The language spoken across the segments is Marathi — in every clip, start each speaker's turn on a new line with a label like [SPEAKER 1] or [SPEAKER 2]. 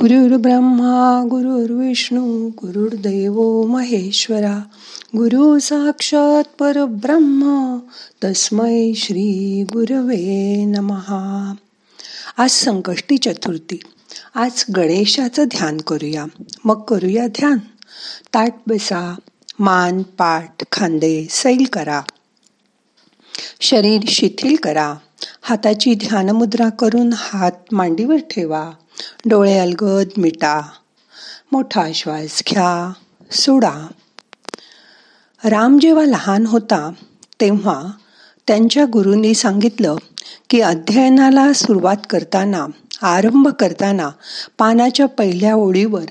[SPEAKER 1] गुरुर्ब्रह्मा गुरुर्विष्णू गुरुर्दैव महेश्वरा गुरु साक्षात परब्रह्म तस्मै श्री गुरवे नमहा आज संकष्टी चतुर्थी. आज गणेशाचं ध्यान करूया. मग करूया ध्यान. ताट बसा मान पाठ खांदे सैल करा. शरीर शिथिल करा. हाताची ध्यानमुद्रा करून हात मांडीवर ठेवा. डोळे अलगद मिटा मोठा श्वास घ्या सोडा. राम जेव्हा लहान होता तेव्हा त्यांच्या गुरूंनी सांगितलं की अध्ययनाला सुरुवात करताना आरंभ करताना पानाच्या पहिल्या ओळीवर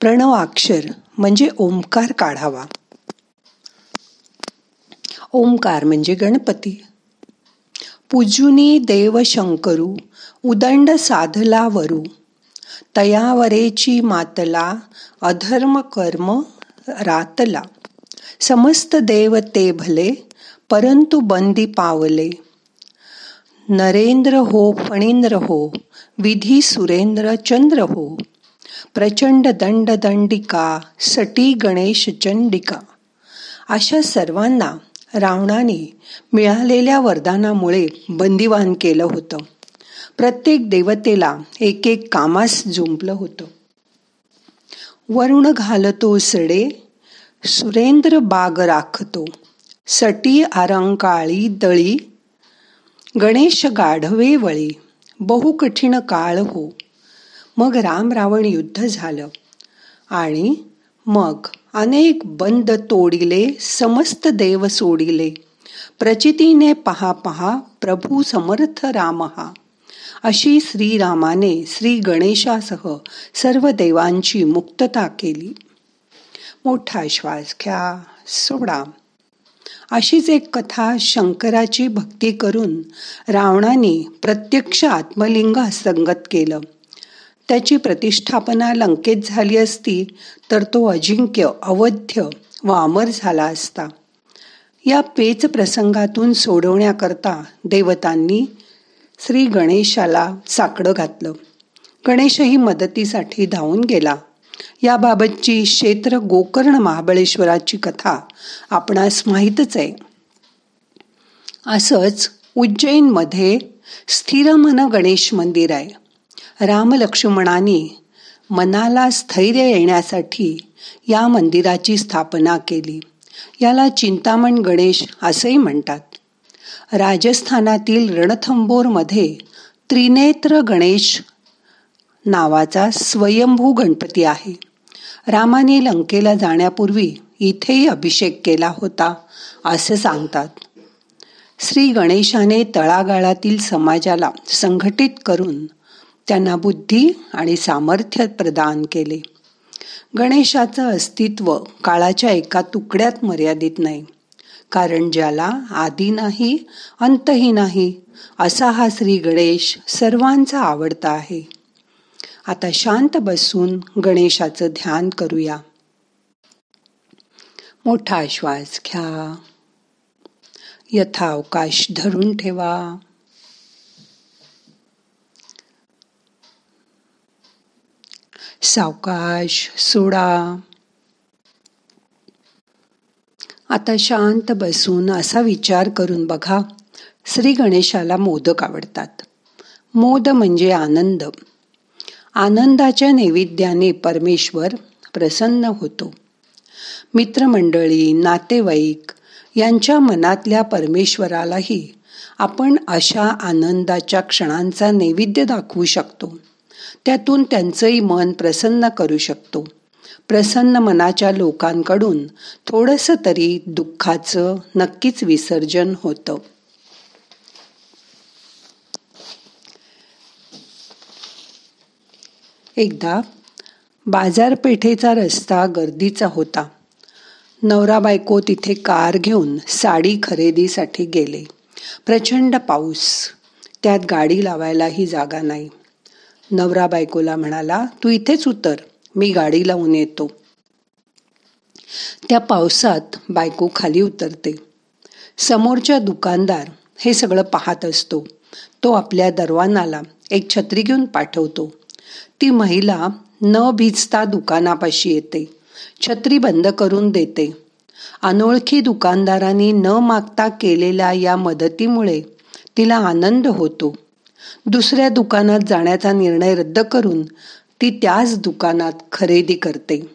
[SPEAKER 1] प्रणव अक्षर म्हणजे ओंकार काढावा. ओंकार म्हणजे गणपती. पूजुनी देव शंकरू उदंड साधला वरू तयावरेची मातला अधर्म कर्म रातला. समस्त देव ते भले परंतु बंदी पावले. नरेंद्र हो फणींद्र हो विधी सुरेंद्र चंद्र हो. प्रचंड दंड दंडिका सटी गणेश चंडिका. अशा सर्वांना रावणाने मिळालेल्या वरदानामुळे बंदिवान केलं होतं. प्रत्येक देवतेला एक एक कामास जुंपलं होतं. वरुण घालतो सडे सुरेंद्र बाग राखतो. सटी आरंकाळी दळी गणेश गाढवे वळी बहु कठीण काळ हो. मग राम रावण युद्ध झालं आणि मग अनेक बंद तोडिले समस्त देव सोडिले. प्रचितीने पहा पहा प्रभू समर्थ रामहा अशी श्रीरामाने श्री गणेशासह सर्व देवांची मुक्तता केली. मोठा श्वास घ्या सोडा. अशीच एक कथा शंकराची भक्ती करून रावणाने प्रत्यक्ष आत्मलिंग हस्तंगत केलं. त्याची प्रतिष्ठापना लंकेत झाली असती तर तो अजिंक्य अवध्य व अमर झाला असता. या पेच प्रसंगातून सोडवण्याकरता देवतांनी श्री गणेशाला साकडं घातलं. गणेशही मदतीसाठी धावून गेला. याबाबतची क्षेत्र गोकर्ण महाबळेश्वराची कथा आपणास माहीतच आहे. असंच उज्जैनमध्ये स्थिरमन गणेश मंदिर आहे. रामलक्ष्मणाने मनाला स्थैर्य येण्यासाठी या मंदिराची स्थापना केली. याला चिंतामण गणेश असेही म्हणतात. राजस्थानातील रणथंबोरमध्ये त्रिनेत्र गणेश नावाचा स्वयंभू गणपती आहे. रामाने लंकेला जाण्यापूर्वी इथेही अभिषेक केला होता असे सांगतात. श्री गणेशाने तळागाळातील समाजाला संघटित करून त्यांना बुद्धी आणि सामर्थ्य प्रदान केले. गणेशाचं अस्तित्व काळाच्या एका तुकड्यात मर्यादित नाही. कारण ज्याला आधी नाही अंतही नाही असा हा श्री गणेश सर्वांचा आवडता आहे. आता शांत बसून गणेशाचं ध्यान करूया. मोठा श्वास घ्या. यथावकाश धरून ठेवा. सावकाश सोडा. आता शांत बसून असा विचार करून बघा. श्री गणेशाला मोदक आवडतात. मोद म्हणजे आनंद. आनंदाच्या नैवेद्याने परमेश्वर प्रसन्न होतो. मित्रमंडळी नातेवाईक यांच्या मनातल्या परमेश्वरालाही आपण अशा आनंदाच्या क्षणांचा नैवेद्य दाखवू शकतो. त्यातून त्यांचंही मन प्रसन्न करू शकतो. प्रसन्न मनाच्या लोकांकडून थोडस तरी दुःखाचं नक्कीच विसर्जन होतं. एकदा बाजारपेठेचा रस्ता गर्दीचा होता. नवरा बायको तिथे कार घेऊन साडी खरेदीसाठी गेले. प्रचंड पाऊस. त्यात गाडी लावायलाही जागा नाही. नवरा बायकोला म्हणाला तू इथेच उतर. मी गाडी लावून येतो. त्या पावसात बायको खाली उतरते. समोरच्या दुकानदार हे सगळं पाहत असतो. तो आपल्या दरवानाला एक छत्री घेऊन पाठवतो. ती महिला न भिजता दुकानापाशी येते. छत्री बंद करून देते. अनोळखी दुकानदारांनी न मागता केलेल्या या मदतीमुळे तिला आनंद होतो. दुसऱ्या दुकानात जाण्याचा निर्णय रद्द करून ती त्याच दुकानात खरेदी करते.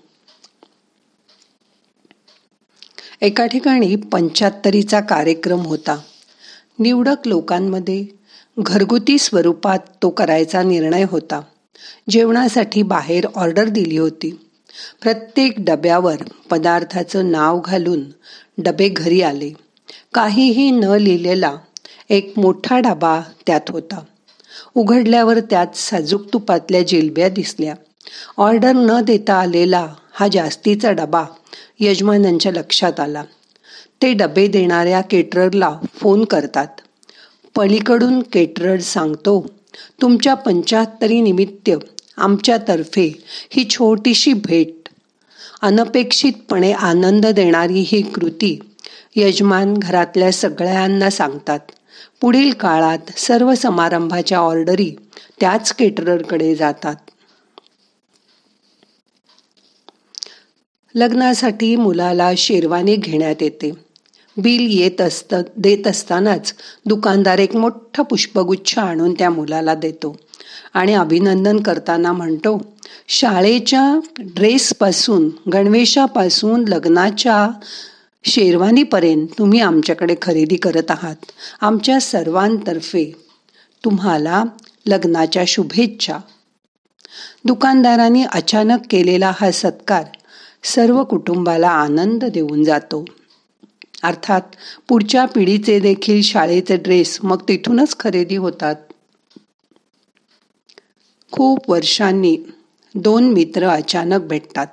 [SPEAKER 1] एका ठिकाणी पंच्याहत्तरीचा कार्यक्रम होता. निवडक लोकांमध्ये घरगुती स्वरूपात तो करायचा निर्णय होता. जेवणासाठी बाहेर ऑर्डर दिली होती. प्रत्येक डब्यावर पदार्थाचं नाव घालून डबे घरी आले. काहीही न लिहिलेला एक मोठा डबा त्यात होता. उघडल्यावर त्यात साजूक तुपातल्या जिलब्या दिसल्या. ऑर्डर न देता आलेला हा जास्तीचा डबा यजमानांच्या लक्षात आला. ते डबे देणाऱ्या केटररला फोन करतात. पलीकडून केटरर सांगतो तुमच्या पंच्याहत्तरी निमित्त आमच्यातर्फे ही छोटीशी भेट. अनपेक्षितपणे आनंद देणारी ही कृती यजमान घरातल्या सगळ्यांना सांगतात. पुढील काळात सर्व समारंभाच्या ऑर्डरी त्याच केटररकडे जातात. लग्नासाठी मुलाला शेरवानी घेण्यात येते. बिल येत असत देत असतानाच दुकानदार एक मोठा पुष्पगुच्छ आणून त्या मुलाला देतो आणि अभिनंदन करताना म्हणतो शाळेच्या ड्रेसपासून गणवेशापासून लग्नाच्या शेरवानीपर्यंत तुम्ही आमच्याकडे खरेदी करत आहात. आमच्या सर्वांतर्फे तुम्हाला लग्नाच्या शुभेच्छा. दुकानदारांनी अचानक केलेला हा सत्कार सर्व कुटुंबाला आनंद देऊन जातो. अर्थात पुढच्या पिढीचे देखील शाळेचे ड्रेस मग तिथूनच खरेदी होतात. खूप वर्षांनी दोन मित्र अचानक भेटतात.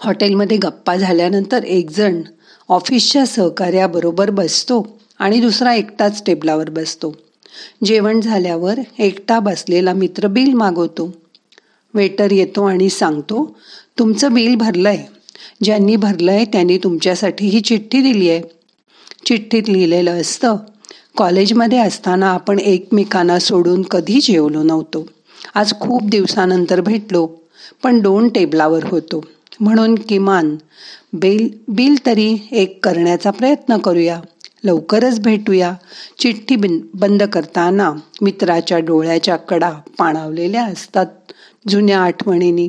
[SPEAKER 1] हॉटेलमध्ये गप्पा झाल्यानंतर एकजण ऑफिसच्या सहकार्याबरोबर बसतो आणि दुसरा एकटाच टेबलावर बसतो. जेवण झाल्यावर एकटा बसलेला मित्र बिल मागवतो. वेटर येतो आणि सांगतो तुमचं बिल भरलं आहे ज्यांनी भरलं आहे त्यांनी तुमच्यासाठी ही चिठ्ठी दिली आहे. चिठ्ठीत लिहिलेलं असतं कॉलेजमध्ये असताना आपण एकमेकांना सोडून कधी जेवलो नव्हतो. आज खूप दिवसानंतर भेटलो पण दोन टेबलावर होतो. म्हणून किमान बेल बिल तरी एक करण्याचा प्रयत्न करूया. लवकरच भेटूया. चिठ्ठी बंद करताना मित्राच्या डोळ्याच्या कडा पाणावलेल्या असतात जुन्या आठवणींनी.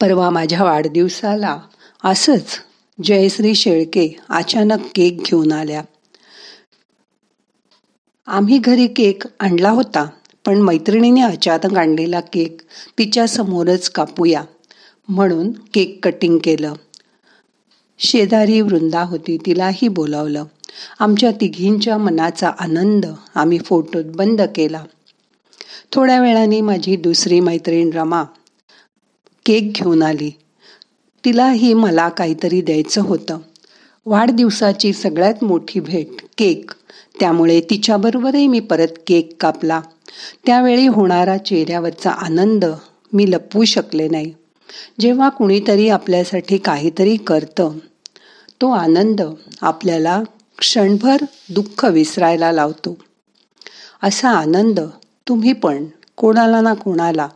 [SPEAKER 1] परवा माझ्या वाढदिवसाला असंच जयश्री शेळके अचानक केक घेऊन आल्या. आम्ही घरी केक आणला होता. पण मैत्रिणीने अचानक आणलेला केक तिच्या समोरच कापूया म्हणून केक कटिंग केलं. शेजारी वृंदा होती तिलाही बोलावलं. आमच्या तिघींच्या मनाचा आनंद आम्ही फोटोत बंद केला. थोड्या वेळाने माझी दुसरी मैत्रीण रमा केक घेऊन आली. तिलाही मला काहीतरी द्यायचं होतं. वाढदिवसाची सगळ्यात मोठी भेट केक. त्यामुळे तिच्याबरोबरही मी परत केक कापला. त्यावेळी होणारा चेहऱ्यावरचा आनंद मी लपवू शकले नाही. जेव्हा कुणीतरी आपल्यासाठी काहीतरी करतं तो आनंद आपल्याला क्षणभर दुःख विसरायला लावतो. असा आनंद तुम्ही पण कोणाला ना कोणाला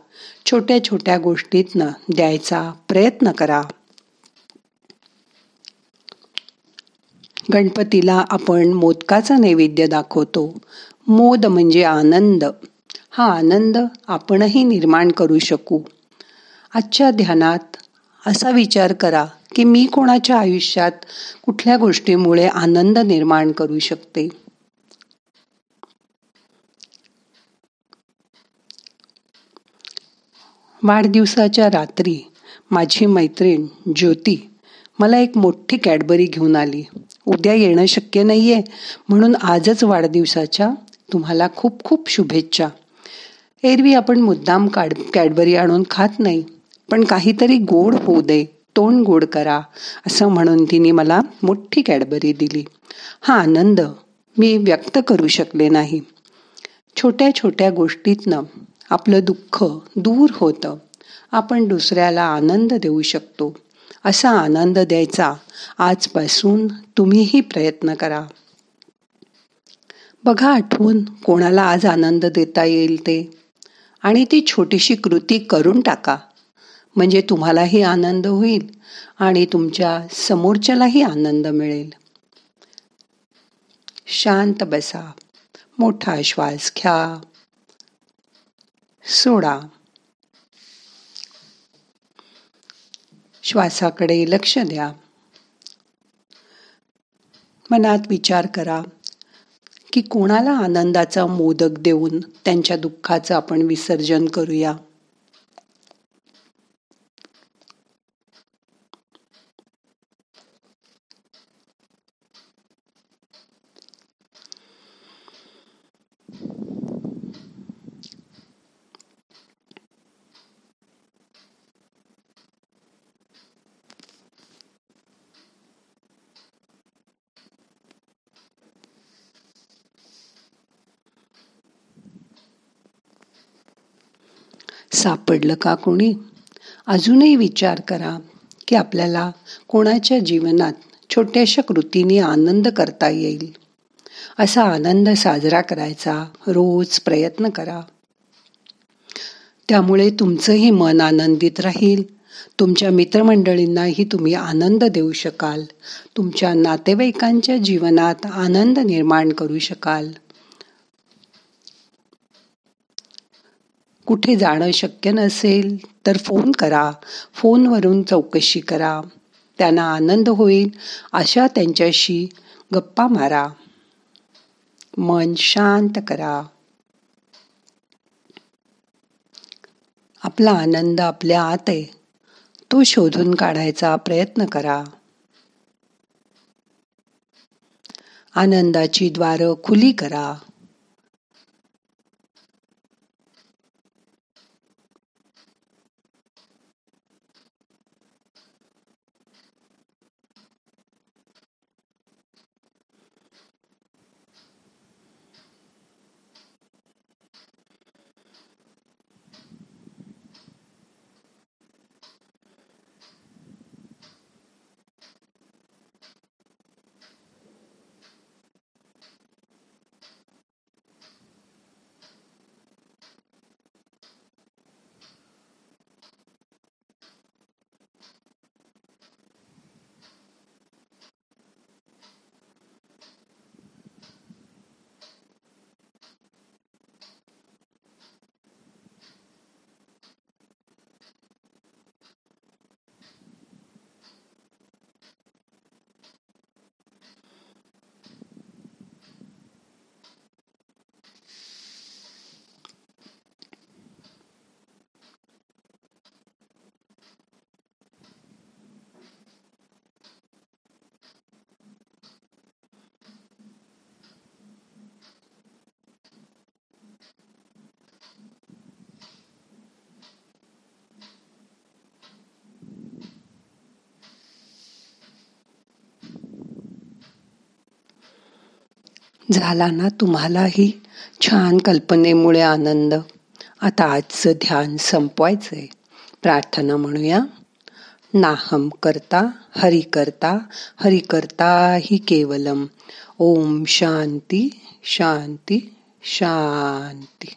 [SPEAKER 1] छोट्या छोट्या गोष्टीतनं द्यायचा प्रयत्न करा. गणपतीला आपण मोदकाचा नैवेद्य दाखवतो. मोद म्हणजे आनंद. हा आनंद आपणही निर्माण करू शकू. आजच्या ध्यानात असा विचार करा की मी कोणाच्या आयुष्यात कुठल्या गोष्टीमुळे आनंद निर्माण करू शकते? वाढदिवसाच्या रात्री माझी मैत्रीण ज्योती मला एक मोठी कॅडबरी घेऊन आली. उद्या येणं शक्य नाहीये म्हणून आजच वाढदिवसाच्या तुम्हाला खूप खूप शुभेच्छा. एरवी आपण मुद्दाम काड कॅडबरी आणून खात नाही पण काहीतरी गोड होऊ दे तोंड गोड करा असं म्हणून तिने मला मोठी कॅडबरी दिली. हा आनंद मी व्यक्त करू शकले नाही. छोट्या छोट्या गोष्टीतनं आपलं दुःख दूर होतं. आपण दुसऱ्याला आनंद देऊ शकतो. असा आनंद द्यायचा आजपासून तुम्हीही प्रयत्न करा. बघा आठवून कोणाला आज आनंद देता येईल ते. आणि ती छोटीशी कृती करून टाका. म्हणजे तुम्हालाही आनंद होईल आणि तुमच्या समोरच्यालाही आनंद मिळेल. शांत बसा. मोठा श्वास घ्या. सोडा. श्वासाकडे लक्ष द्या. मनात विचार करा. की कोणाला आनंदाचा मोदक देऊन त्यांच्या दुःखाचं आपण विसर्जन करूया? सापडलं का कोणी? अजूनही विचार करा की आपल्याला कोणाच्या जीवनात छोट्याशा कृतीने आनंद करता येईल. असा आनंद साजरा करायचा रोज प्रयत्न करा. त्यामुळे तुमचंही मन आनंदित राहील. तुमच्या मित्रमंडळींनाही तुम्ही आनंद देऊ शकाल. तुमच्या नातेवाईकांच्या जीवनात आनंद निर्माण करू शकाल. कुठे जाणं शक्य नसेल तर फोन करा. फोनवरून चौकशी करा. त्यांना आनंद होईल. अशा त्यांच्याशी गप्पा मारा. मन शांत करा. आपला आनंद आपल्या आत आहे. तो शोधून काढायचा प्रयत्न करा. आनंदाची द्वारं खुली करा. झाला ना तुम्हालाही छान कल्पनेमुळे आनंद. आता आजचं ध्यान संपवायचंय. प्रार्थना म्हणूया. नाहम करता हरि करता हरि करता ही केवलम. ओम शांती शांती शांती.